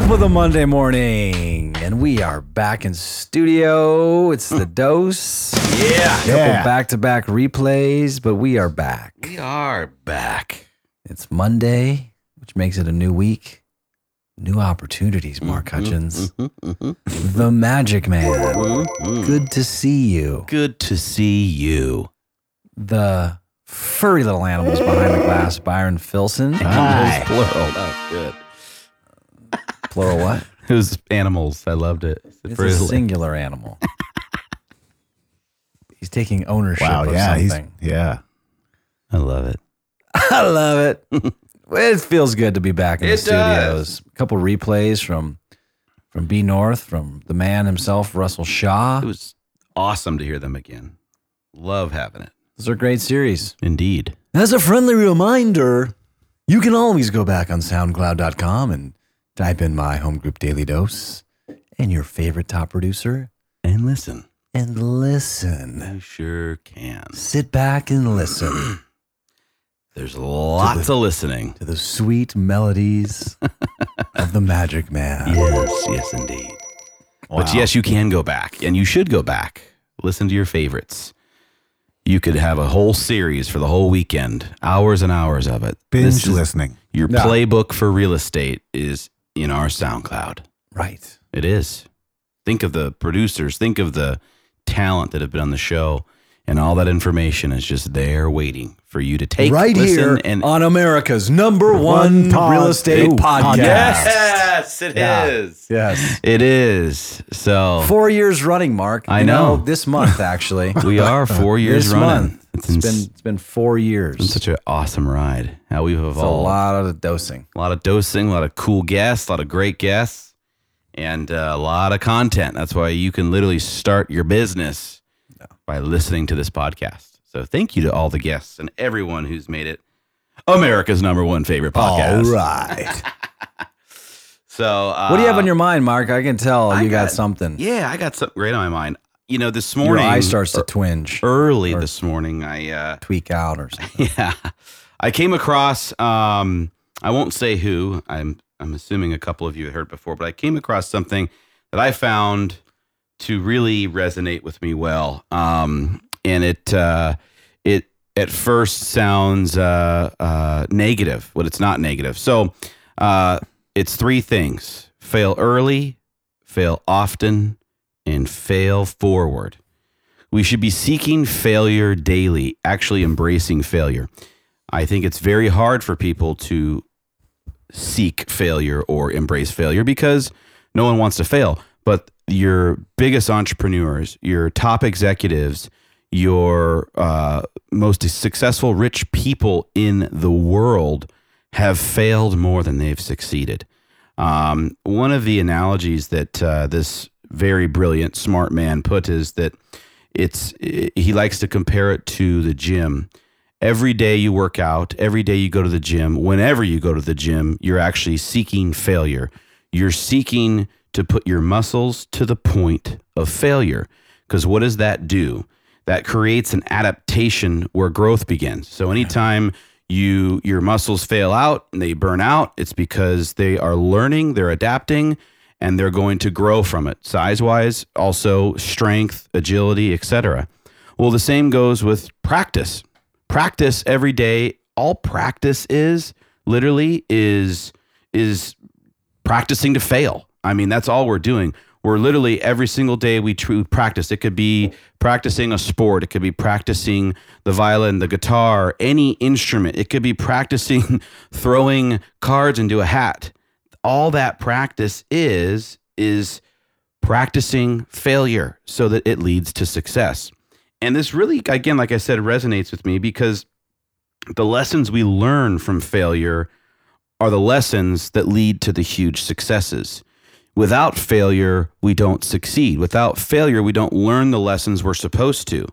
Top of the Monday morning, and we are back in studio. It's the hmm. dose. Yeah. Couple Yeah. back-to-back replays, but we are back. We are back. It's Monday, which makes it a new week. New opportunities, Mark mm-hmm, Hutchins. Mm-hmm, mm-hmm. The Magic Man. Good to see you. Good to see you. The furry little animals behind the glass, Byron Filson. Hi. Plural. Oh, good. Plural what? It was animals. I loved it. It's a singular animal. He's taking ownership Wow. of Yeah. He's, something. yeah. I love it. I love it. it feels good to be back in the It studios. A couple replays from from B North, from the man himself, Russell Shaw. It was awesome to hear them again. Love having it. Those are great series. Indeed. As a friendly reminder, you can always go back on SoundCloud.com and type in my home group Daily Dose and your favorite top producer And listen. and listen. You sure can. Sit back and listen There's lots of listening. to the sweet melodies of the Magic Man. Yes, yes, indeed. But yes, you can go back, and you should go back. Listen to your favorites. You could have a whole series for the whole weekend, hours and hours of it. Binge This is- listening. Your Yeah. playbook for real estate is in our SoundCloud. Right. It is. Think of the producers, think of the talent that have been on the show, and all that information is just there waiting for you to take right listen, here and on America's number one, One pod- real estate Ooh, podcast. podcast. Yes, it is. Yeah. Yes. It is. So Four years running, Mark. I You know. This month, actually. we are four years this running. month. It's, It's ins- been it's been four years. It's been such an awesome ride. How we've It's a lot of dosing. A lot of dosing, a lot of cool guests, a lot of great guests, and uh, a lot of content. That's why you can literally start your business by listening to this podcast. So thank you to all the guests and everyone who's made it America's number one favorite podcast. All right. So uh, what do you have on your mind, Mark? I can tell I you got, got- something. Yeah, I got something great on my mind. You know, this Your morning, eye starts to er- twinge, early this morning, I uh, tweak out, or something. Yeah, I came across. Um, I won't say who. I'm. I'm assuming a couple of you have heard before, but I came across something that I found to really resonate with me well. Um, and it uh, it at first sounds uh, uh, negative, but it's not negative. So uh, it's three things: fail early, fail often, and fail forward. We should be seeking failure daily, actually embracing failure. I think it's very hard for people to seek failure or embrace failure because no one wants to fail. But your biggest entrepreneurs, your top executives, your uh, most successful rich people in the world have failed more than they've succeeded. Um, one of the analogies that uh, this very brilliant, smart man put is that it's he likes to compare it to the gym. Every day you work out, every day you go to the gym, whenever you go to the gym, you're actually seeking failure. You're seeking to put your muscles to the point of failure. Because what does that do? That creates an adaptation where growth begins. So anytime you your muscles fail out and they burn out, it's because they are learning, they're adapting, and they're going to grow from it size wise also strength agility etc well the same goes with practice practice every day all practice is literally is is practicing to fail i mean that's all we're doing. We're literally every single day we tr- practice. It could be practicing a sport. It could be practicing the violin the guitar any instrument. It could be practicing throwing cards into a hat. All that practice is is practicing failure so that it leads to success. And this really again like I said resonates with me because the lessons we learn from failure are the lessons that lead to the huge successes. Without failure, we don't succeed. Without failure, we don't learn the lessons we're supposed to.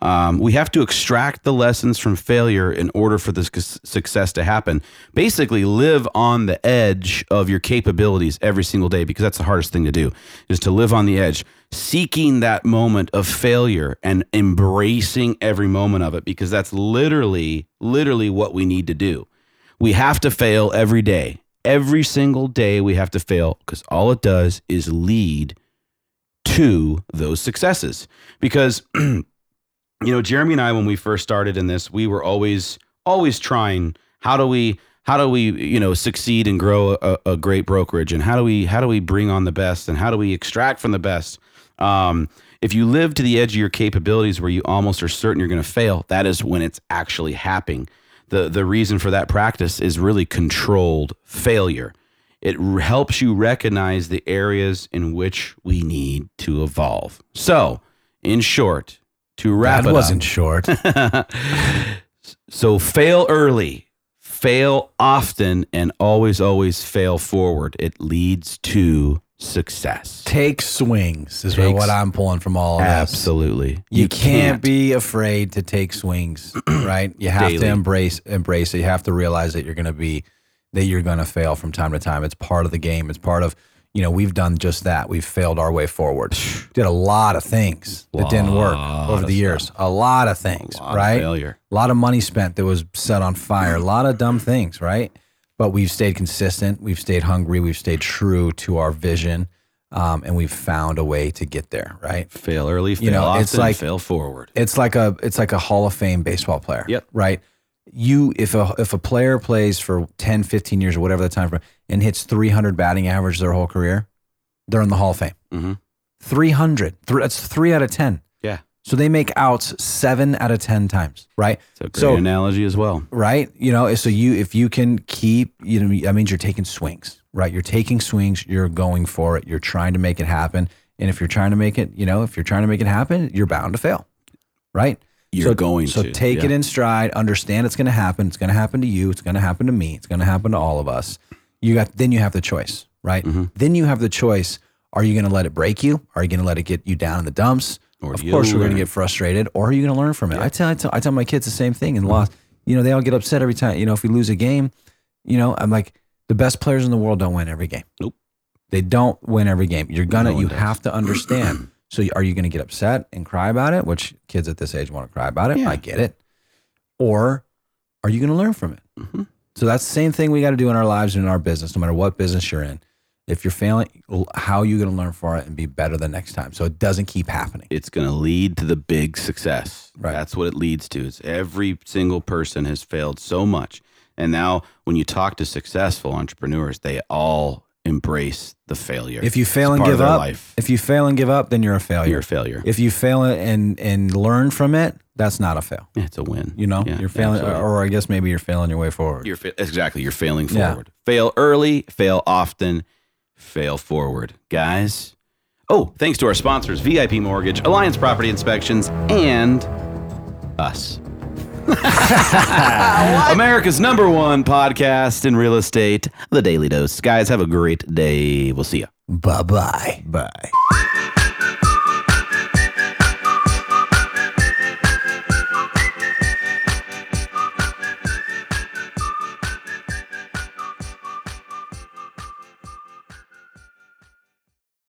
Um, we have to extract the lessons from failure in order for this success to happen. Basically, live on the edge of your capabilities every single day because that's the hardest thing to do is to live on the edge, seeking that moment of failure and embracing every moment of it because that's literally, literally what we need to do. We have to fail every day. Every single day we have to fail because all it does is lead to those successes. Because, you know, Jeremy and I, when we first started in this, we were always, always trying how do we, how do we, you know, succeed and grow a, a great brokerage? And how do we, how do we bring on the best? And how do we extract from the best? Um, if you live to the edge of your capabilities where you almost are certain you're going to fail, that is when it's actually happening. The, the reason for that practice is really controlled failure. It r- helps you recognize the areas in which we need to evolve. So, in short, to wrap That it wasn't short. so fail early, fail often, and always, always fail forward. It leads to success. Take swings is Takes- what I'm pulling from all of this. Absolutely. You, can't, be afraid to take swings, right? You have to embrace embrace it. You have to realize that you're going to be that you're going to fail from time to time. It's part of the game. It's part of you know we've done just that. We've failed our way forward. Did a lot of things that didn't work over the years. A lot of things, lot of right? failure. A lot of money spent that was set on fire. A lot of dumb things, right? But we've stayed consistent. We've stayed hungry. We've stayed true to our vision, um, and we've found a way to get there, right? Fail early, fail You know, often, it's like- fail forward. It's like a it's like a Hall of Fame baseball player. Yep. Right. You if a if a player plays for 10, 15 years or whatever the time frame and hits 300 batting average their whole career, they're in the Hall of Fame. hmm 300. Th- that's 3 out of 10. Yeah. So they make outs 7 out of 10 times, right? It's a great So- analogy as well. right? You know, so you if you can keep, you know, that means you're taking swings, right? You're taking swings, you're going for it, you're trying to make it happen. And if you're trying to make it, you know, if you're trying to make it happen, you're bound to fail, right? You're so, going so to, take yeah. it in stride. Understand it's going to happen. It's going to happen to you. It's going to happen to me. It's going to happen to all of us. You got then you have the choice, right? Mm-hmm. Then you have the choice. Are you going to let it break you? Are you going to let it get you down in the dumps? Or of course, you're going to get frustrated. Or are you going to learn from it? I tell, I tell I tell my kids the same thing and loss. You know, they all get upset every time. You know, if we lose a game, you know, I'm like the best players in the world don't win every game. Nope. They don't win every game. You're gonna. No you does. have to understand. so, are you going to get upset and cry about it? Which kids at this age want to cry about it. Yeah. I get it. Or are you going to learn from it? Mhm. So that's the same thing we got to do in our lives and in our business, no matter what business you're in. If you're failing, how are you going to learn from it and be better the next time? So it doesn't keep happening. It's going to lead to the big success. Right. That's what it leads to. Is every single person has failed so much. And now when you talk to successful entrepreneurs, they all embrace the failure. If you fail and give up, life. if you fail and give up, then you're a failure. you're a failure. if you fail and and learn from it, that's not a fail. Yeah, it's a win. You know, Yeah, you're failing, absolutely. or I guess maybe you're failing your way forward. You're fa- exactly. You're failing Yeah. forward. Fail early, fail often, fail forward, guys. Oh, thanks to our sponsors, VIP Mortgage, Alliance Property Inspections, and us. America's number one podcast in real estate, The Daily Dose. Guys, have a great day. We'll see you. Bye bye. Bye.